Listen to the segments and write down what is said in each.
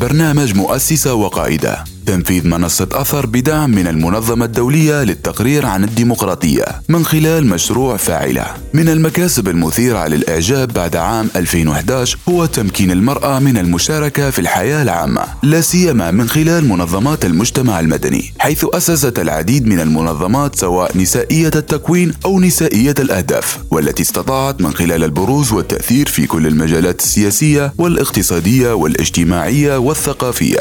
برنامج مؤسسة وقائدة تنفيذ منصة أثر بدعم من المنظمة الدولية للتقرير عن الديمقراطية من خلال مشروع فاعلة. من المكاسب المثيرة للإعجاب بعد عام 2011 هو تمكين المرأة من المشاركة في الحياة العامة لا سيما من خلال منظمات المجتمع المدني حيث أسست العديد من المنظمات سواء نسائية التكوين أو نسائية الأهداف والتي استطاعت من خلال البروز والتأثير في كل المجالات السياسية والاقتصادية والاجتماعية والثقافية.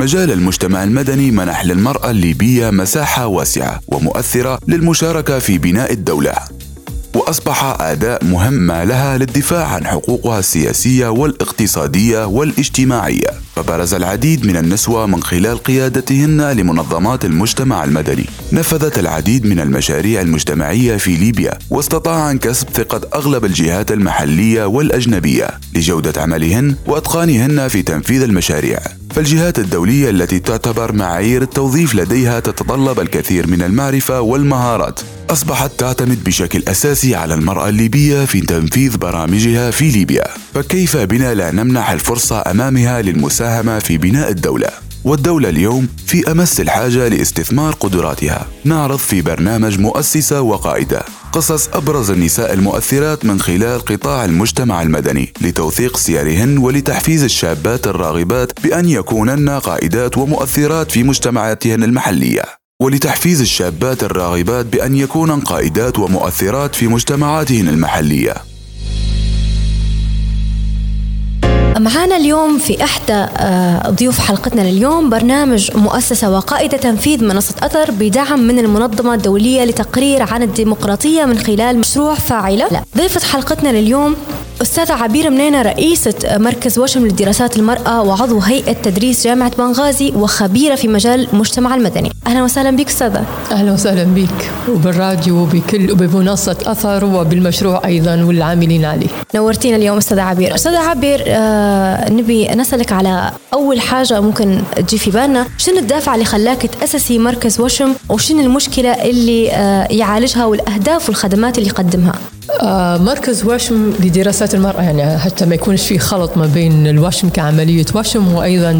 مجال المجتمع المدني منح للمرأة الليبية مساحة واسعة ومؤثرة للمشاركة في بناء الدولة. وأصبح أداء مهم لها للدفاع عن حقوقها السياسية والاقتصادية والاجتماعية. فبرز العديد من النسوة من خلال قيادتهن لمنظمات المجتمع المدني. نفذت العديد من المشاريع المجتمعية في ليبيا واستطاعن كسب ثقة أغلب الجهات المحلية والأجنبية لجودة عملهن وأتقانهن في تنفيذ المشاريع. فالجهات الدولية التي تعتبر معايير التوظيف لديها تتطلب الكثير من المعرفة والمهارات. أصبحت تعتمد بشكل أساسي على المرأة الليبية في تنفيذ برامجها في ليبيا. فكيف بنا لا نمنح الفرصة أمامها للمساهمة في بناء الدولة؟ والدولة اليوم في أمس الحاجة لاستثمار قدراتها. نعرض في برنامج مؤسسة وقائدة قصص أبرز النساء المؤثرات من خلال قطاع المجتمع المدني لتوثيق سيرهن ولتحفيز الشابات الراغبات بأن يكونن قائدات ومؤثرات في مجتمعاتهن المحلية. ولتحفيز الشابات الراغبات بأن يكونن قائدات ومؤثرات في مجتمعاتهن المحلية. معانا اليوم في إحدى آه، ضيوف حلقتنا لليوم برنامج مؤسسة وقائدة تنفيذ منصة أثر بدعم من المنظمة الدولية لتقرير عن الديمقراطية من خلال مشروع فاعلة. ضيفة حلقتنا لليوم أستاذة عبير منينة رئيسة مركز وشم لدراسات المرأة وعضو هيئة تدريس جامعة بنغازي وخبيرة في مجال المجتمع المدني. أهلا وسهلا بك أستاذة. أهلا وسهلا بك. وبالراديو وبكل وبمنصة أثر وبالمشروع أيضا والعاملين عليه. نورتينا اليوم أستاذة عبير أستاذة عبير آه نبي نسألك على أول حاجة ممكن تجي في بالنا. شنو الدافع اللي خلاك تأسسي مركز وشم وشنو المشكلة اللي آه يعالجها والأهداف والخدمات اللي يقدمها؟ آه مركز وشم لدراسات المرأة يعني حتى ما يكونش في خلط ما بين الوشم كعملية وشم وأيضا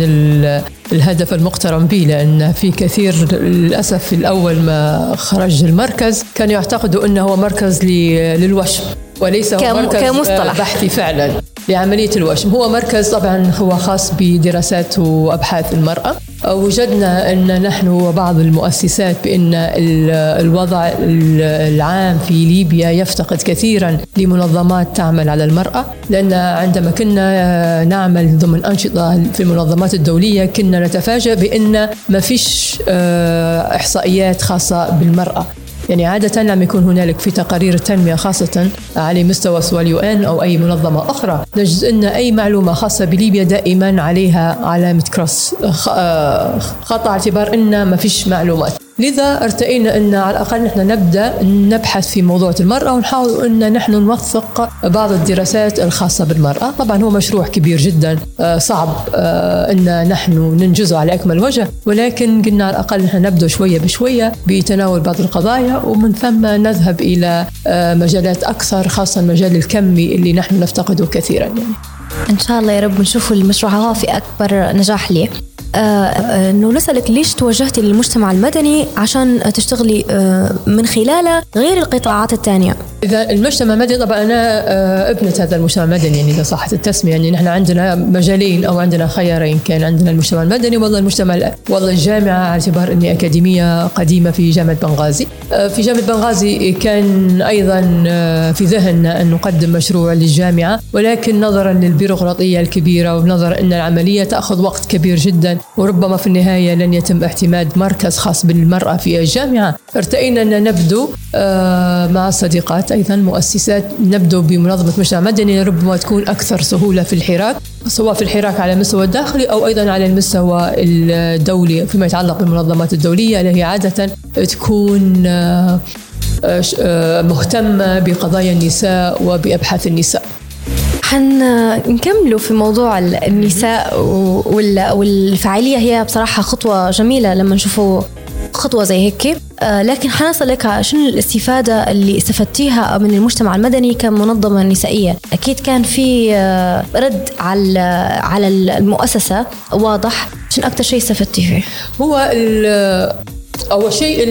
الهدف المقترن به لأن في كثير للأسف في الأول ما خرج المركز كانوا يعتقدوا أنه هو مركز للوشم. وليس هو مركز كمصطلح. بحثي فعلا. لعملية الوشم هو مركز طبعا هو خاص بدراسات وأبحاث المرأة. وجدنا أن نحن وبعض المؤسسات بأن الوضع العام في ليبيا يفتقد كثيرا لمنظمات تعمل على المرأة. لأن عندما كنا نعمل ضمن أنشطة في المنظمات الدولية كنا نتفاجأ بأن ما فيش آه، إحصائيات خاصة بالمرأة. يعني عادة لما يكون هنالك في تقارير التنمية خاصة على مستوى سواء اليو ان أو أي منظمة أخرى. نجد أن أي معلومة خاصة بليبيا دائما عليها علامة كروس آه، خط اعتبار أن ما فيش معلومات. لذا ارتئينا أن على الأقل نحن نبدأ نبحث في موضوع المرأة ونحاول أن نحن نوثق بعض الدراسات الخاصة بالمرأة طبعا هو مشروع كبير جدا آه، صعب آه، أن نحن ننجزه على أكمل وجه ولكن قلنا على الأقل نحن نبدأ شوية بشوية بتناول بعض القضايا ومن ثم نذهب إلى آه، مجالات أكثر خاصة المجال الكمي اللي نحن نفتقده كثيرا يعني. إن شاء الله يا رب نشوف المشروع في أكبر نجاح ليه إنه نسألك ليش توجهتي للمجتمع المدني عشان تشتغلي آه، من خلاله غير القطاعات الثانية إذا المجتمع المدني طبعا أنا ابنة هذا المجتمع المدني يعني إذا صحت التسمية يعني نحن عندنا مجالين أو عندنا خيارين كان عندنا المجتمع المدني والله المجتمع والله الجامعة على اعتبار إني أكاديمية قديمة في جامعة بنغازي. في جامعة بنغازي كان أيضا في ذهننا أن نقدم مشروع للجامعة ولكن نظرا للبيروقراطية الكبيرة ونظرا أن العملية تأخذ وقت كبير جدا وربما في النهاية لن يتم اعتماد مركز خاص بالمرأة في الجامعة. ارتئينا أن نبدو آه، مع صديقات أيضا مؤسسات نبدو بمنظمة مجتمع مدني ربما تكون أكثر سهولة في الحراك سواء في الحراك على المستوى الداخلي أو أيضا على المستوى الدولي فيما يتعلق بالمنظمات الدولية التي عادة تكون آه، آه، مهتمة بقضايا النساء وبأبحاث النساء. حنكملوا في موضوع النساء والفعالية. هي بصراحة خطوة جميلة لما نشوفوا خطوة زي هيك. آه، لكن حنسألك شنو الاستفادة اللي استفدتيها من المجتمع المدني كمنظمة نسائية؟ أكيد كان في آه، رد على على المؤسسة واضح. شنو أكثر شيء استفدتي فيه؟ هو أول شيء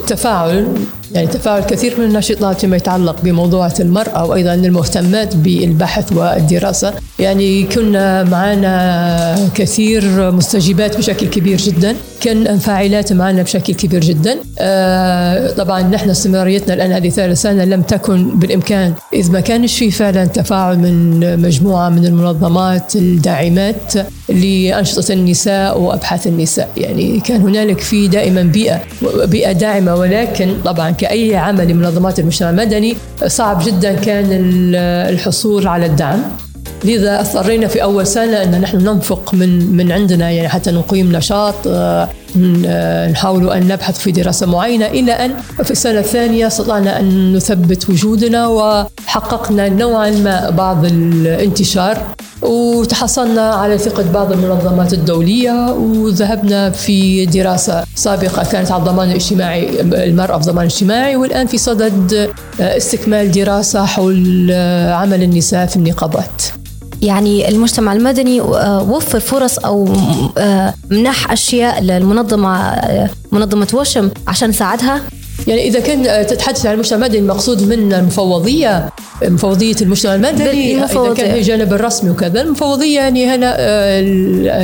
التفاعل يعني تفاعل كثير من الناشطات فيما يتعلق بموضوع المرأة وأيضا المهتمات بالبحث والدراسة. يعني كنا معنا كثير مستجيبات بشكل كبير جدا. كان فاعلات معنا بشكل كبير جدا. آه طبعا نحن استمراريتنا الآن هذه ثالث سنة لم تكن بالإمكان. إذ ما كانش في فعلا تفاعل من مجموعة من المنظمات الداعمات لأنشطة النساء وأبحاث النساء. يعني كان هنالك في دائما بيئة بيئة داعمة ولكن طبعا كأي عمل لمنظمات المجتمع المدني صعب جدا كان الحصول على الدعم. لذا اضطرينا في أول سنة أن نحن ننفق من من عندنا يعني حتى نقيم نشاط آه، نحاول أن نبحث في دراسة معينة إلى أن في السنة الثانية استطعنا أن نثبت وجودنا وحققنا نوعا ما بعض الانتشار. وتحصلنا على ثقة بعض المنظمات الدولية وذهبنا في دراسة سابقة كانت على الضمان الاجتماعي المرأة في الضمان الاجتماعي والآن في صدد استكمال دراسة حول عمل النساء في النقابات. يعني المجتمع المدني وفر فرص أو منح أشياء للمنظمة منظمة وشم عشان نساعدها يعني إذا كان تتحدث عن المجتمع المدني المقصود من المفوضية مفوضية المجتمع المدني إذا كان هي الجانب الرسمي وكذا المفوضية يعني هنا آه،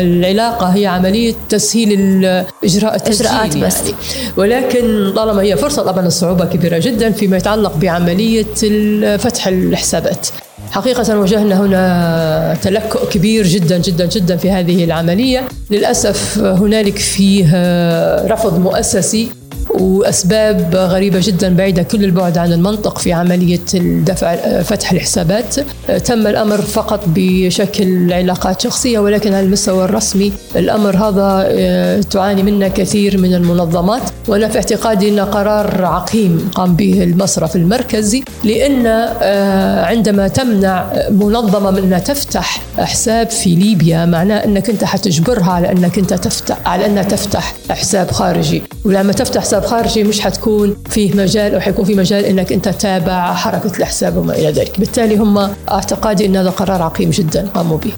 العلاقة هي عملية تسهيل الاجراء إجراءات بس. يعني. ولكن طالما هي فرصة طبعا الصعوبة كبيرة جدا فيما يتعلق بعملية فتح الحسابات. حقيقة واجهنا هنا تلكؤ كبير جدا جدا جدا في هذه العملية. للأسف هنالك فيه رفض مؤسسي. وأسباب غريبة جدا بعيدة كل البعد عن المنطق في عملية الدفع فتح الحسابات. تم الأمر فقط بشكل علاقات شخصية ولكن على المستوى الرسمي الأمر هذا آه، تعاني منه كثير من المنظمات. وأنا في اعتقادي إنه قرار عقيم قام به المصرف المركزي لأن آه، عندما تمنع منظمة من انها تفتح حساب في ليبيا معناه إنك أنت حتجبرها على إنك أنت تفتح على إنها تفتح حساب خارجي. ولما تفتح حساب خارجي مش حتكون فيه مجال أو حيكون في مجال إنك أنت تتابع حركة الحساب وما إلى ذلك، بالتالي هم أعتقادي إن هذا قرار عقيم جدا قاموا به.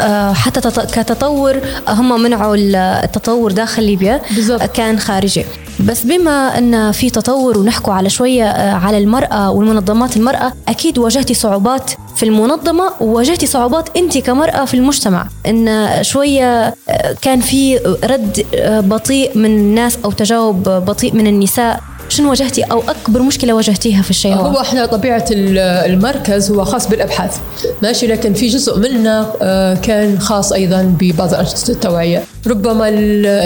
آه، حتى كتطور هم منعوا التطور داخل ليبيا بالزبط. كان خارجي بس بما أن في تطور ونحكوا على شوية آه، على المرأة والمنظمات المرأة أكيد واجهتي صعوبات في المنظمة وواجهتي صعوبات انت كمرأة في المجتمع. إن شوية آه، كان في رد بطيء من الناس أو تجاوب بطيء من النساء. شنو واجهتي أو أكبر مشكلة واجهتيها في الشيء هو؟ إحنا طبيعة المركز هو خاص بالأبحاث. ماشي لكن في جزء آه، كان خاص أيضا ببعض انشطه التوعية. ربما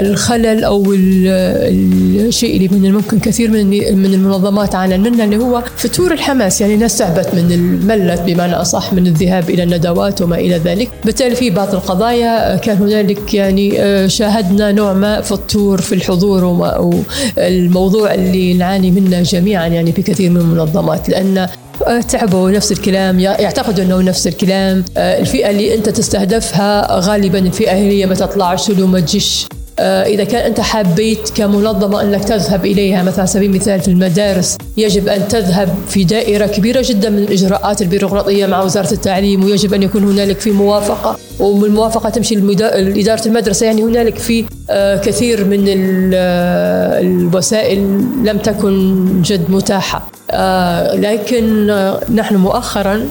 الخلل أو الشيء اللي من الممكن كثير من من المنظمات عانى منه اللي هو فتور الحماس يعني الناس تعبت من الملت بمعنى أصح من الذهاب إلى الندوات وما إلى ذلك. بالتالي في بعض القضايا كان هنالك يعني آه، شاهدنا نوع ما فتور في الحضور والموضوع اللي نعاني منه جميعا يعني في كثير من المنظمات لأن آه، تعبوا نفس الكلام يعتقدوا إنه نفس الكلام. آه، الفئة اللي أنت تستهدفها غالبا الفئة هي ما تطلعش وما تجيش. آه، إذا كان أنت حبيت كمنظمة أنك تذهب إليها مثلا على سبيل المثال في المدارس يجب أن تذهب في دائرة كبيرة جدا من الإجراءات البيروقراطية مع وزارة التعليم ويجب أن يكون هنالك في موافقة والموافقة تمشي لإدارة المدرسة. يعني هنالك في كثير من الوسائل لم تكن جد متاحة. آه، لكن آه، نحن مؤخرا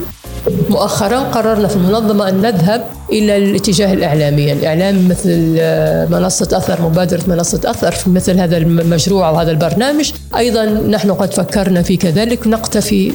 مؤخرا قررنا في المنظمة أن نذهب إلى الاتجاه الإعلامي. الإعلام مثل آه، منصة أثر مبادرة منصة أثر في مثل هذا المشروع وهذا البرنامج. أيضا نحن قد فكرنا في كذلك نقتفي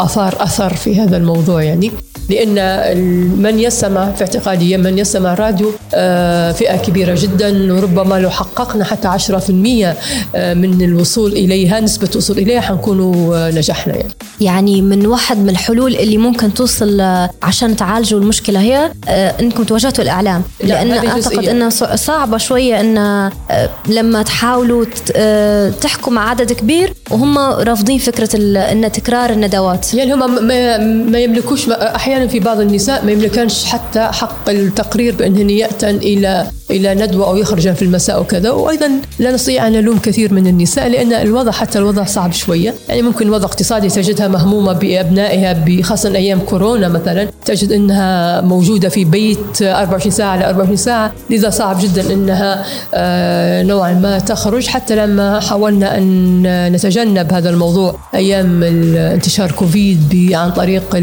آثار أثر في هذا الموضوع يعني. لأن من يستمع في اعتقادي من يستمع راديو آه، فئة كبيرة جدا. وربما لو حققنا حتى 10% آه، من الوصول إليها نسبة الوصول إليها حنكونوا آه، نجحنا يعني. يعني من واحد من الحلول اللي ممكن توصل عشان تعالجوا المشكلة هي أنكم تواجهتوا الإعلام. لأن أعتقد أنها صعبة شوية أن لما تحاولوا تحكوا مع عدد كبير وهم رافضين فكرة أن تكرار الندوات. يعني هم ما يملكوش أحيانا أحيانا في بعض النساء ما يملكنش حتى حق التقرير بأنهن يأتن إلى إلى ندوة أو يخرجن في المساء وكذا وأيضا لا نستطيع أن نلوم كثير من النساء لأن الوضع حتى الوضع صعب شوية. يعني ممكن وضع اقتصادي تجدها مهمومة بأبنائها خاصة أيام كورونا مثلا. تجد أنها موجودة في بيت 24 ساعة على 24 ساعة. لذا صعب جدا أنها آه، نوعا ما تخرج حتى لما حاولنا أن نتجنب هذا الموضوع. أيام انتشار كوفيد عن طريق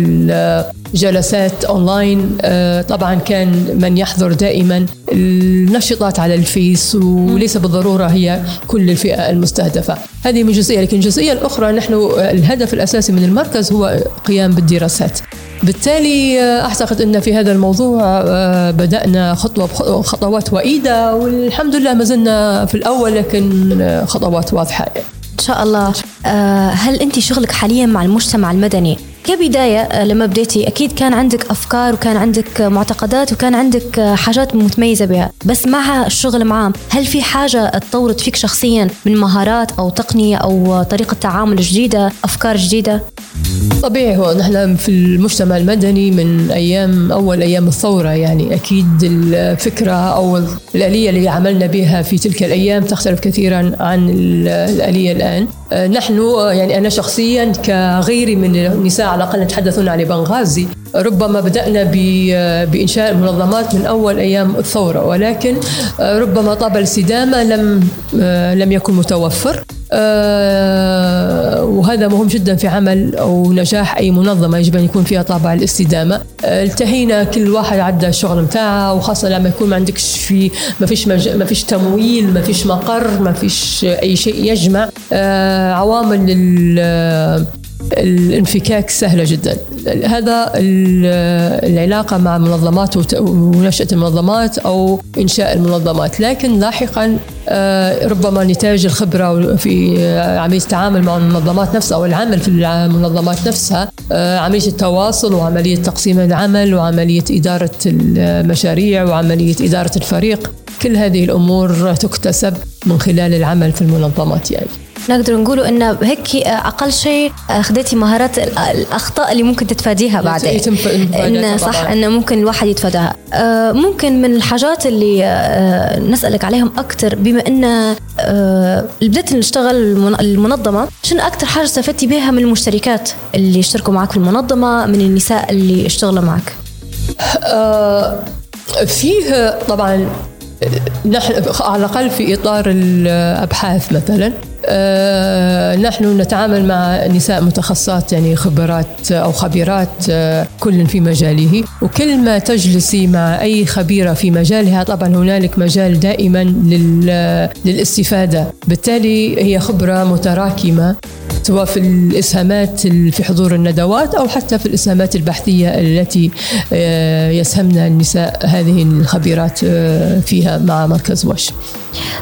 جلسات أونلاين آه، طبعا كان من يحضر دائما النشطات على الفيس وليس بالضرورة هي كل الفئة المستهدفة. هذه من جزئية لكن الجزئيه الاخرى نحن الهدف الأساسي من المركز هو قيام بالدراسات. بالتالي آه، أعتقد إن في هذا الموضوع آه، بدأنا خطوة خطوات وئيده والحمد لله ما زلنا في الأول لكن خطوات واضحة. إن شاء الله. هل أنت شغلك حاليا مع المجتمع المدني؟ كبداية آه، لما بديتي أكيد كان عندك أفكار وكان عندك معتقدات وكان عندك آه، حاجات متميزة بها بس مع الشغل معاه هل في حاجة تطورت فيك شخصيا من مهارات أو تقنية أو طريقة تعامل جديدة أفكار جديدة؟ طبيعي هو نحن في المجتمع المدني من أيام أول أيام الثورة يعني أكيد الفكرة أو الآلية اللي عملنا بها في تلك الأيام تختلف كثيرا عن الآلية الآن نحن يعني أنا شخصيا كغيري من النساء على الأقل نتحدث هنا عن بنغازي. ربما بدأنا بإنشاء المنظمات من أول أيام الثورة ولكن ربما طابع الاستدامة لم لم يكن متوفر. آه، وهذا مهم جدا في عمل أو نجاح أي منظمة يجب أن يكون فيها طابع الاستدامة. آه، التهينا كل واحد عدى الشغل متاعه وخاصة لما يكون ما عندكش في ما فيش. ما فيش تمويل ما فيش مقر ما فيش أي شيء يجمع. آه، عوامل الانفكاك سهلة جدا. هذا العلاقة مع منظمات ونشأة المنظمات أو إنشاء المنظمات. لكن لاحقا آه، ربما نتاج الخبرة في عملية التعامل مع المنظمات نفسها أو العمل في المنظمات نفسها آه، عملية التواصل وعملية تقسيم العمل وعملية إدارة المشاريع وعملية إدارة الفريق. كل هذه الأمور تكتسب من خلال العمل في المنظمات يعني. نقدر نقولوا إن هيك أقل شيء اخذتي مهارات الأخطاء اللي ممكن تتفاديها بعدين. إن صح انه ممكن الواحد يتفاداها. آه، ممكن من الحاجات اللي آه، نسألك عليهم أكثر بما إن آه، بديت نشتغل المنظمة شنو أكثر حاجة استفدتي بها من المشتركات اللي اشتركوا معك في المنظمة من النساء اللي اشتغلوا معك؟ فيه طبعا نحن على الأقل في إطار الأبحاث مثلا آه، نحن نتعامل مع نساء متخصصات يعني خبرات أو خبيرات آه، كل في مجاله. وكل ما تجلسي مع أي خبيرة في مجالها طبعا هنالك مجال دائما للاستفادة. بالتالي هي خبرة متراكمة. سواء في الإسهامات في حضور الندوات أو حتى في الإسهامات البحثية التي آه، يسهمن النساء هذه الخبيرات فيها مع مركز وش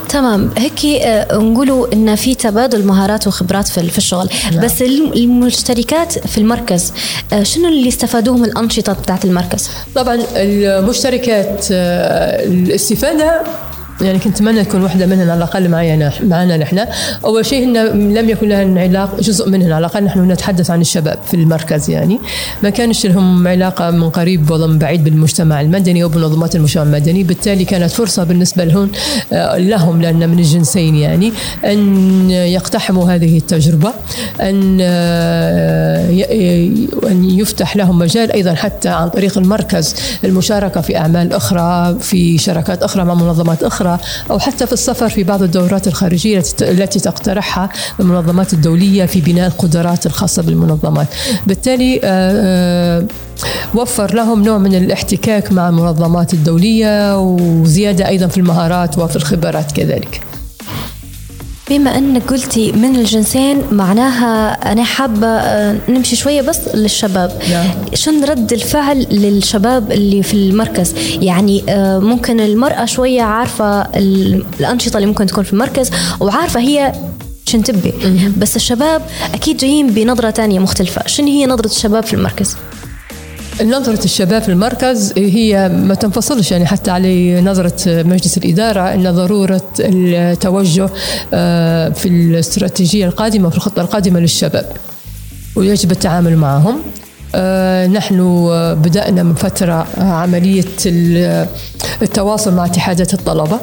تمام. هيك آه، نقولوا إن في تبادل مهارات وخبرات في الشغل. نعم. بس المشتركات في المركز آه، شنو اللي استفادوه من الأنشطة بتاعت المركز؟ طبعا المشتركات آه، الاستفادة يعني كنت أتمنى تكون واحدة منهن على الأقل معي معنا نحن. أول شيء هن لم يكن لهن علاقه جزء منهن على الأقل نحن نتحدث عن الشباب في المركز يعني. ما كانش لهم علاقة من قريب ولا من بعيد بالمجتمع المدني أو بمنظمات المجتمع المدني. بالتالي كانت فرصة بالنسبة لهم آه، لهم لأن من الجنسين يعني أن يقتحموا هذه التجربة أن آه، أن يفتح لهم مجال أيضا حتى عن طريق المركز المشاركة في أعمال أخرى في شراكات أخرى مع منظمات أخرى أو حتى في السفر في بعض الدورات الخارجية التي تقترحها المنظمات الدولية في بناء القدرات الخاصة بالمنظمات. بالتالي آه، آه، وفر لهم نوع من الاحتكاك مع المنظمات الدولية وزيادة أيضا في المهارات وفي الخبرات كذلك. بما انك قلتي من الجنسين معناها أنا حابة آه، نمشي شوية بس للشباب. نعم. شن رد الفعل للشباب اللي في المركز؟ يعني آه، ممكن المرأة شوية عارفة الأنشطة اللي ممكن تكون في المركز وعارفة هي شن تبي. بس الشباب أكيد جايين بنظرة تانية مختلفة. شن هي نظرة الشباب في المركز؟ نظرة الشباب في المركز هي ما تنفصلش يعني حتى على نظرة مجلس الإدارة أن ضرورة التوجه آه، في الاستراتيجية القادمة في الخطة القادمة للشباب ويجب التعامل معهم. نحن بدأنا من فترة عملية التواصل مع اتحادات الطلبة.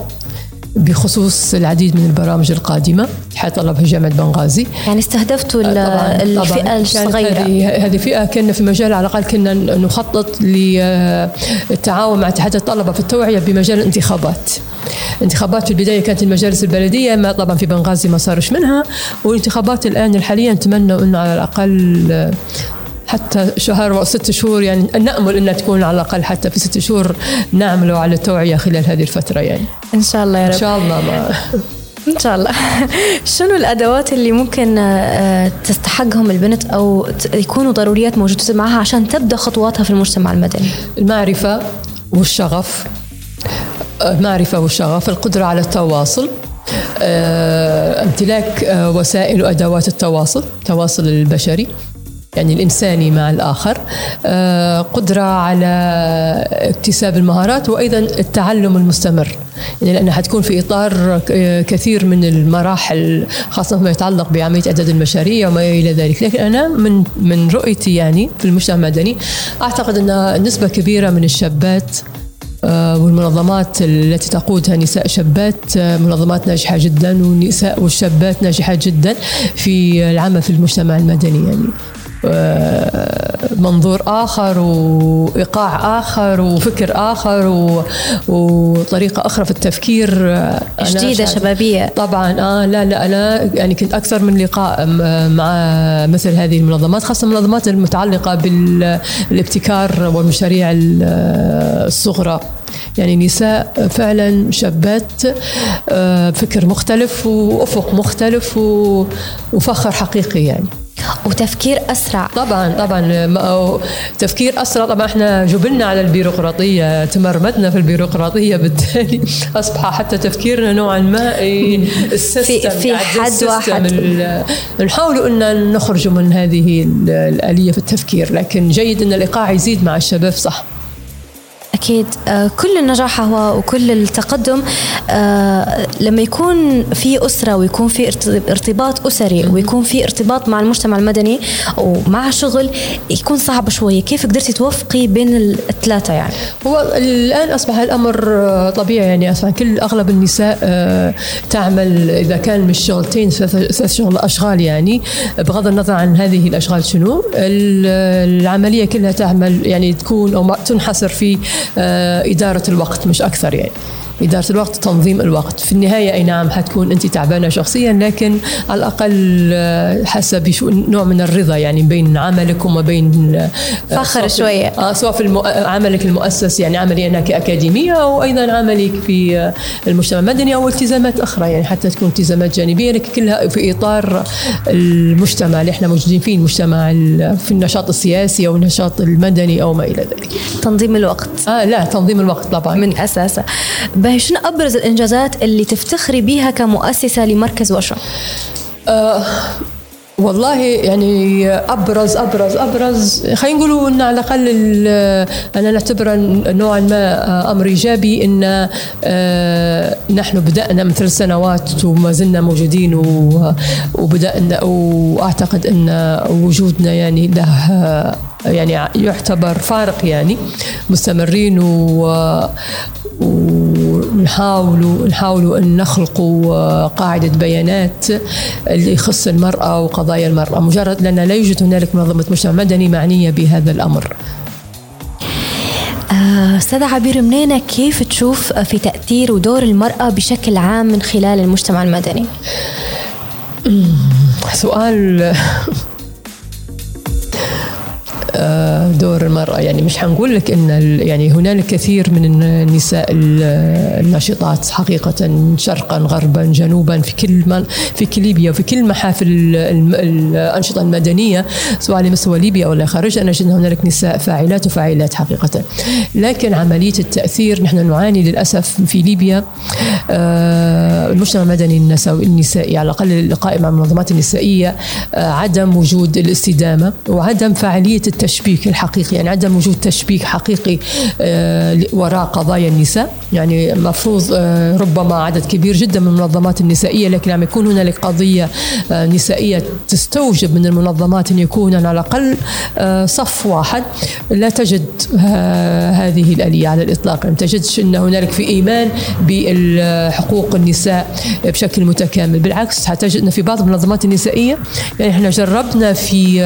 بخصوص العديد من البرامج القادمة طلبة جامعة بنغازي. يعني استهدفتوا طبعاً الفئة طبعاً. الصغيرة. هذه فئة كنا في مجال على الأقل كنا نخطط للتعاون مع اتحاد الطلبة في التوعية بمجال الانتخابات. انتخابات في البداية كانت المجالس البلدية ما طبعا في بنغازي ما صارش منها. والانتخابات الآن الحالية نتمنى أنه على الأقل حتى شهر وست شهور يعني نأمل أنها تكون على الأقل حتى في ست شهور نعمل على التوعية خلال هذه الفترة يعني. إن شاء الله يا رب. إن شاء الله ما إن شاء الله. شنو الأدوات اللي ممكن آه، تستحقهم البنت أو يكونوا ضروريات موجودة معها عشان تبدأ خطواتها في المجتمع المدني؟ المعرفة والشغف. المعرفة والشغف القدرة على التواصل. آه، امتلاك آه، وسائل وادوات التواصل التواصل البشري. يعني الإنساني مع الآخر آه، قدرة على اكتساب المهارات وأيضا التعلم المستمر. يعني لأنها حتكون في إطار كثير من المراحل خاصة ما يتعلق بعملية إعداد المشاريع وما إلى ذلك. لكن أنا من من رؤيتي يعني في المجتمع المدني أعتقد أن نسبة كبيرة من الشابات آه، والمنظمات التي تقودها نساء شابات آه، منظمات ناجحة جدا والنساء والشابات ناجحات جدا في العمل في المجتمع المدني يعني. منظور آخر وإيقاع آخر وفكر آخر وطريقة أخرى في التفكير جديدة شبابية. طبعا آه لا لا أنا يعني كنت أكثر من لقاء مع مثل هذه المنظمات خاصة المنظمات المتعلقة بالابتكار والمشاريع الصغرى. يعني نساء فعلا شابات آه، فكر مختلف وأفق مختلف وفخر حقيقي يعني. وتفكير أسرع. طبعا طبعا تفكير أسرع. طبعا إحنا جبلنا على البيروقراطية تمرمدنا في البيروقراطية بالتالي. أصبح حتى تفكيرنا نوعا ما السيستم في, في حد واحد. نحاول إن نخرج من هذه الآلية في التفكير لكن جيد إن الإيقاع يزيد مع الشباب صح. أكيد. آه، كل النجاح هو وكل التقدم آه، لما يكون في أسرة ويكون في ارتباط أسري ويكون في ارتباط مع المجتمع المدني ومع شغل يكون صعب شوية كيف قدرتي توفقي بين الثلاثة يعني؟ هو الآن أصبح الأمر طبيعي يعني. أصبح كل أغلب النساء آه، تعمل إذا كان مش شغلتين ثلاث شغل أشغال يعني. بغض النظر عن هذه الأشغال شنو العملية كلها تعمل يعني تكون أو تنحصر في آه، إدارة الوقت مش أكثر يعني. إدارة الوقت تنظيم الوقت. في النهاية أي نعم حتكون أنت تعبانة شخصيا لكن على الأقل آه، حاسة بنوع من الرضا يعني بين عملك وما بين آه، فخر شوية. آه سواء في المو... عملك المؤسس يعني عملي أنا كأكاديمية أو أيضا عملك في المجتمع المدني أو التزامات أخرى يعني حتى تكون التزامات جانبية لكن كلها في إطار المجتمع اللي إحنا موجودين فيه المجتمع في النشاط السياسي أو النشاط المدني أو ما إلى ذلك. تنظيم الوقت. آه لا تنظيم الوقت طبعا. من أساسه. باهي شنو أبرز الإنجازات اللي تفتخري بيها كمؤسسة لمركز وشا؟ أه والله يعني أبرز أبرز أبرز خلينا نقولوا إن على الأقل أنا نعتبره نوعا ما أمر إيجابي إن آه، نحن بدأنا من ثلاث سنوات وما زلنا موجودين وبدأنا وأعتقد إن وجودنا يعني له يعني يعتبر فارق يعني مستمرين و ونحاولوا نحاولوا أن نخلقوا قاعدة بيانات اللي يخص المرأة وقضايا المرأة مجرد لأن لا يوجد هنالك منظمة مجتمع مدني معنية بهذا الأمر. آه، أستاذة عبير منينة كيف تشوف في تأثير ودور المرأة بشكل عام من خلال المجتمع المدني؟ سؤال دور المرأة. يعني مش حنقول لك أن يعني هنالك كثير من النساء الناشطات حقيقة شرقا غربا جنوبا في كل في كل ليبيا وفي كل محافل الأنشطة المدنية سواء على مستوى ليبيا ولا خارجها نجد أن هنالك نساء فاعلات وفاعلات حقيقة. لكن عملية التأثير نحن نعاني للأسف في ليبيا. آه، المجتمع المدني النسائي على الأقل القائم على المنظمات النسائية آه، عدم وجود الاستدامة وعدم فعالية التشبيك الحقيقي يعني عدم وجود تشبيك حقيقي آه، وراء قضايا النساء. يعني مفروض آه، ربما عدد كبير جدا من المنظمات النسائية لكن عم يكون هنالك قضية آه، نسائية تستوجب من المنظمات أن يكون على الأقل صف واحد. لا تجد هذه الآلية على الإطلاق. لم تجدش أن هنالك في إيمان بحقوق النساء بشكل متكامل. بالعكس حتجد أن في بعض المنظمات النسائية يعني إحنا جربنا في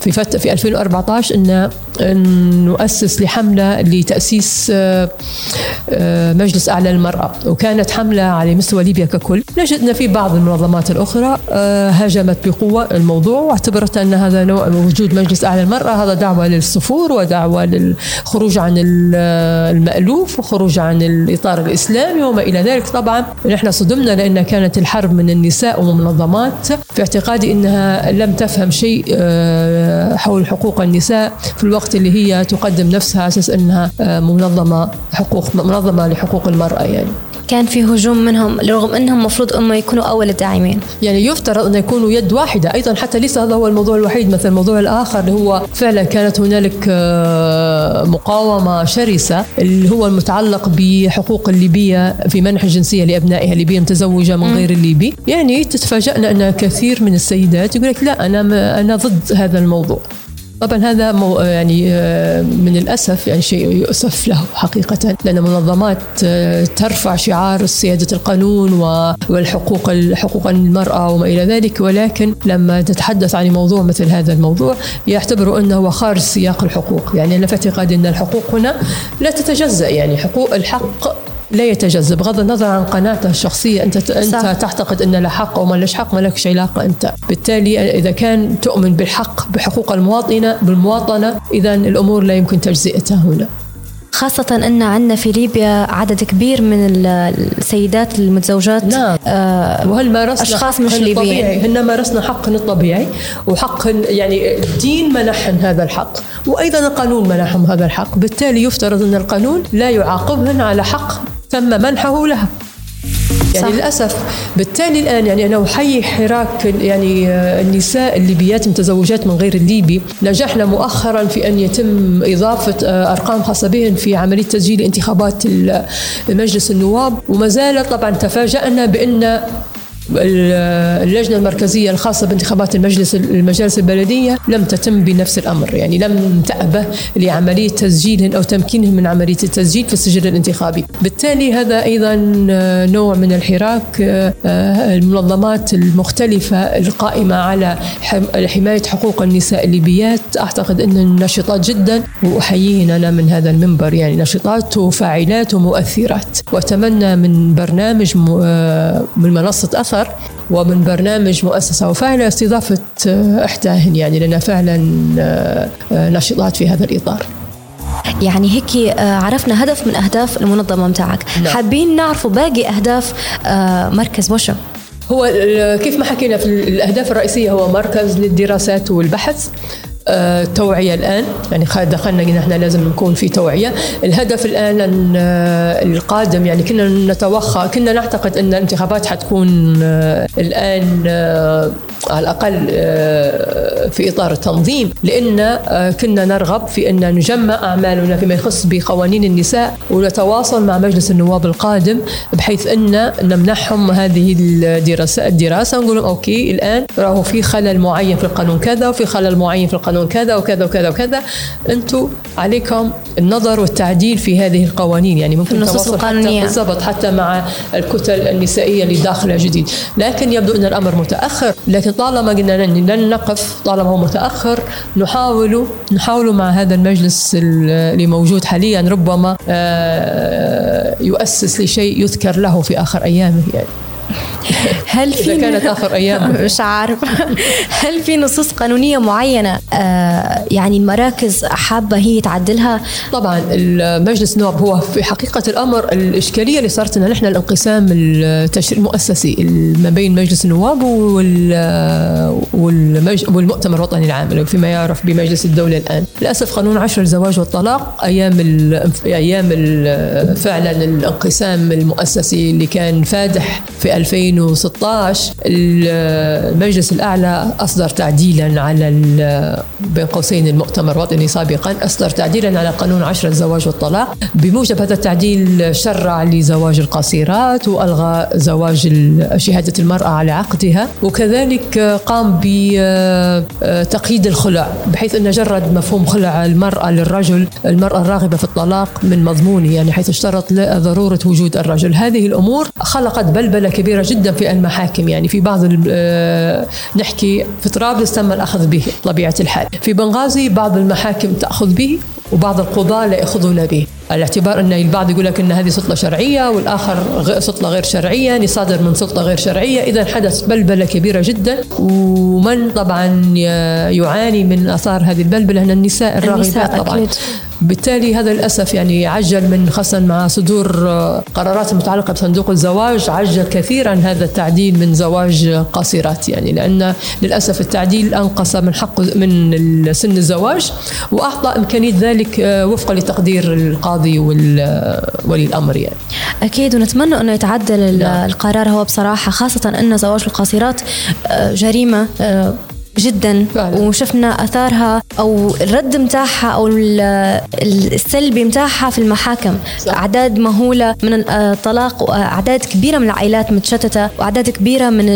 في في 2014 2017 انه نؤسس لحملة لتأسيس مجلس أعلى للمرأة وكانت حملة على مستوى ليبيا ككل. نجدنا في بعض المنظمات الأخرى هاجمت بقوة الموضوع واعتبرت أن هذا نوع وجود مجلس أعلى للمرأة هذا دعوة للصفور ودعوة للخروج عن المألوف وخروج عن الإطار الإسلامي وما إلى ذلك. طبعا نحن صدمنا لأن كانت الحرب من النساء ومنظمات. في اعتقادي أنها لم تفهم شيء حول حقوق النساء في الوقت اللي هي تقدم نفسها على أساس أنها منظمة حقوق منظمة لحقوق المرأة يعني. كان في هجوم منهم رغم إنهم المفروض هم يكونوا أول الداعمين. يعني يفترض أن يكونوا يد واحدة. أيضا حتى ليس هذا هو الموضوع الوحيد مثلا الموضوع الآخر اللي هو فعلا كانت هنالك مقاومة شرسة اللي هو المتعلق بحقوق الليبية في منح الجنسية لأبنائها الليبيه متزوجه من غير الليبي. يعني تتفاجئنا أن كثير من السيدات يقول لك لا أنا أنا ضد هذا الموضوع. طبعا هذا يعني من الأسف يعني شيء يؤسف له حقيقه لأن منظمات ترفع شعار سيادة القانون والحقوق حقوق المرأة وما إلى ذلك ولكن لما تتحدث عن موضوع مثل هذا الموضوع يعتبروا أنه خارج سياق الحقوق. يعني أنا في اعتقادي أن الحقوق هنا لا تتجزأ. يعني حقوق الحق لا يتجزا بغض النظر عن قناعته الشخصية أنت أنت صح. تعتقد أن له حق أو ما لهش حق ما لكش علاقة أنت. بالتالي إذا كان تؤمن بالحق بحقوق المواطنة بالمواطنة إذا الأمور لا يمكن تجزئتها هنا. خاصة أن عندنا في ليبيا عدد كبير من السيدات المتزوجات نعم. آه وهل مارسنا أشخاص مش ليبيين. هن مارسنا حقهن الطبيعي؟ وحق يعني الدين منحن هذا الحق. وأيضا القانون منحهم هذا الحق. بالتالي يفترض أن القانون لا يعاقبهن على حق تم منحه لها. يعني صح. للأسف بالتالي الآن يعني أنا أحيي حراك يعني النساء الليبيات المتزوجات من غير الليبي نجحنا مؤخرا في أن يتم إضافة أرقام خاصه بهن في عملية تسجيل انتخابات مجلس النواب وما زالت طبعا تفاجأنا بأن اللجنة المركزية الخاصة بانتخابات المجلس المجالس البلدية لم تتم بنفس الأمر يعني لم تأبه لعملية تسجيلهم أو تمكينهم من عملية التسجيل في السجل الانتخابي. بالتالي هذا أيضا نوع من الحراك المنظمات المختلفة القائمة على حماية حقوق النساء الليبيات. أعتقد أن نشطات جدا وأحييهن أنا من هذا المنبر يعني نشطات وفاعلات ومؤثرات. وأتمنى من برنامج من منصة أثر أكثر ومن برنامج مؤسسة وفاعلة استضافة إحداهن يعني لنا فعلا نشيطات في هذا الإطار. يعني هيك عرفنا هدف من أهداف المنظمة متاعك نعم. حابين نعرف باقي أهداف مركز وشم هو كيف ما حكينا في الأهداف الرئيسية هو مركز للدراسات والبحث. توعية الآن. يعني دخلنا نحن لازم نكون في توعية. الهدف الآن أن القادم يعني كنا نتوخى كنا نعتقد أن الانتخابات حتكون الآن على الأقل في إطار التنظيم لأن كنا نرغب في أن نجمع أعمالنا فيما يخص بقوانين النساء ونتواصل مع مجلس النواب القادم بحيث أن نمنحهم هذه الدراسة الدراسة ونقول لهم أوكي الآن راهو في خلل معين في القانون كذا وفي خلل معين في القانون كذا وكذا وكذا وكذا. أنتم عليكم النظر والتعديل في هذه القوانين يعني ممكن النصوص القانونية. بالضبط حتى مع الكتل النسائية اللي داخلة جديد. لكن يبدو أن الأمر متأخر لكن طالما قلنا لن نقف طالما هو متأخر نحاول نحاول مع هذا المجلس اللي موجود حاليا ربما يؤسس لشيء يذكر له في آخر أيامه يعني. هل في كانت آخر أيام. مش عارف. هل في نصوص قانونية معينة آه يعني المراكز حابة هي تعدلها؟ طبعا المجلس النواب هو في حقيقة الأمر الإشكالية اللي صارت لنا نحن الانقسام التشريع المؤسسي ما بين مجلس النواب والمؤتمر الوطني العام فيما يعرف بمجلس الدولة الآن. للأسف قانون عشر الزواج والطلاق أيام ال أيام ال فعلا الانقسام المؤسسي اللي كان فادح في 2016 2016 المجلس الأعلى أصدر تعديلا على بين قوسين المؤتمر الوطني سابقا أصدر تعديلا على قانون عشرة الزواج والطلاق. بموجب هذا التعديل شرع لزواج القاصرات وألغى زواج شهادة المرأة على عقدها. وكذلك قام بتقييد الخلع بحيث أنه جرد مفهوم خلع المرأة للرجل المرأة الراغبة في الطلاق من مضمونه يعني حيث اشترط ضرورة وجود الرجل. هذه الأمور خلقت بلبلة كبيرة جدا في المحاكم. يعني في بعض آه، نحكي في طرابلس تم الأخذ به طبيعة الحال. في بنغازي بعض المحاكم تأخذ به وبعض القضاة لا يأخذون به. على اعتبار أن البعض يقول لك أن هذه سلطة شرعية والآخر سلطة غير شرعية يصادر من سلطة غير شرعية. إذا حدث بلبلة كبيرة جدا. ومن طبعا يعاني من آثار هذه البلبلة؟ هن النساء الراغبات طبعا. أكيد. بالتالي هذا للأسف يعني عجل من خاصة مع صدور قرارات متعلقة بصندوق الزواج. عجل كثيرا هذا التعديل من زواج قاصرات يعني لأن للأسف التعديل أنقص من حق من سن الزواج وأعطى إمكانية ذلك وفقا لتقدير القاضي. وولي الأمر يعني أكيد ونتمنى أنه يتعدل نعم. القرار هو بصراحة خاصة أن زواج القاصرات آه، جريمة آه، جدا فعلا. وشفنا آثارها أو الرد متاعها أو السلبي متاعها في المحاكم صح. أعداد مهولة من الطلاق وأعداد كبيرة من العائلات متشتتة وأعداد كبيرة من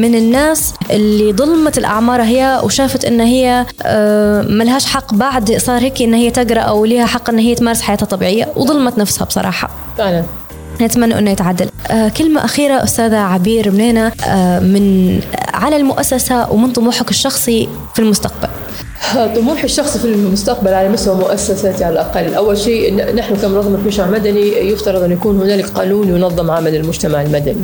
من الناس اللي ظلمت الأعمار هي وشافت إن هي آه، ملهاش حق بعد صار هيك إن هي تقرأ أو لها حق إن هي تمارس حياتها طبيعية وظلمت نفسها بصراحة فعلا نتمنى انه يتعدل. آه كلمة أخيرة أستاذة عبير منينة آه من على المؤسسة ومن طموحك الشخصي في المستقبل. طموحي الشخصي في المستقبل على مستوى مؤسساتي على الأقل. أول شيء نحن كمنظمة مجتمع مدني يفترض أن يكون هنالك قانون ينظم عمل المجتمع المدني.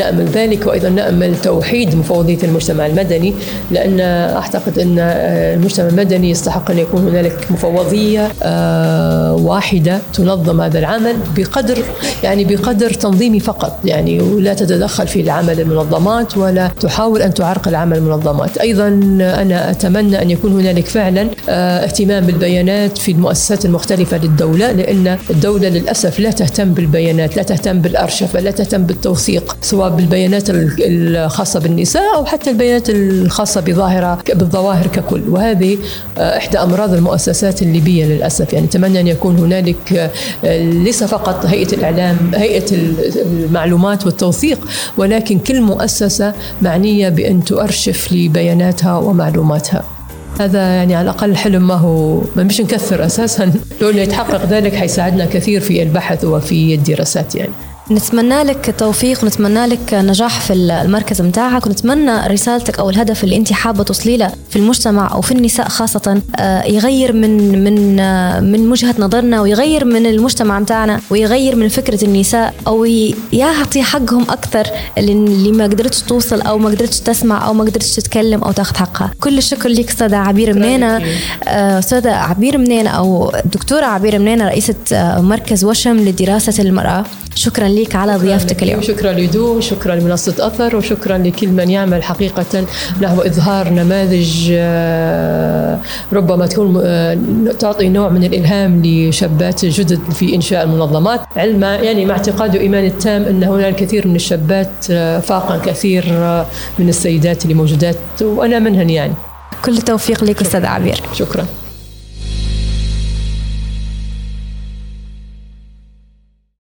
نأمل ذلك وأيضا نأمل توحيد مفوضية المجتمع المدني لأن أعتقد أن المجتمع المدني يستحق أن يكون هنالك مفوضية آه، واحدة تنظم هذا العمل بقدر يعني بقدر تنظيمي فقط يعني ولا تتدخل في العمل المنظمات ولا تحاول أن تعرقل عمل المنظمات. أيضا أنا أتمنى أن يكون هنالك فعلا آه، اهتمام بالبيانات في المؤسسات المختلفة للدولة لأن الدولة للأسف لا تهتم بالبيانات لا تهتم بالأرشفة لا تهتم بالتوثيق سواء بالبيانات الخاصة بالنساء أو حتى البيانات الخاصة بظاهرة بالظواهر ككل. وهذه آه، إحدى أمراض المؤسسات الليبية للأسف. يعني أتمنى أن يكون هنالك آه، ليس فقط هيئة الإعلام هيئة المعلومات والتوثيق ولكن كل مؤسسة معنية بأن تؤرشف لبياناتها ومعلوماتها. هذا يعني على الأقل حلم ما هو ما مش نكثر أساسا. لو يتحقق ذلك حيساعدنا كثير في البحث وفي الدراسات يعني. نتمنى لك توفيق ونتمنى لك نجاح في المركز متاعك ونتمنى رسالتك أو الهدف اللي أنت حابة توصلي له في المجتمع أو في النساء خاصة آه، يغير من من آه، من وجهة نظرنا ويغير من المجتمع متاعنا ويغير من فكرة النساء أو يعطي حقهم أكثر اللي ما قدرتش توصل أو ما قدرتش تسمع أو ما قدرتش تتكلم أو تاخذ حقها. كل الشكر لك أستاذة عبير منينة آه، أستاذة عبير منينة أو دكتورة عبير منينة رئيسة مركز وشم لدراسة المرأة. شكرا لك على ضيافتك اليوم. شكرا لدو شكرا لمنصة أثر وشكرا لكل من يعمل حقيقة نحو إظهار نماذج آه، ربما تكون آه، تعطي نوع من الإلهام لشابات جدد في إنشاء المنظمات. علما يعني مع اعتقاد وإيمان التام أن هناك الكثير من الشابات آه، فاقا كثير من السيدات اللي موجودات وأنا منهن يعني. كل التوفيق لك أستاذ عبير. شكرا.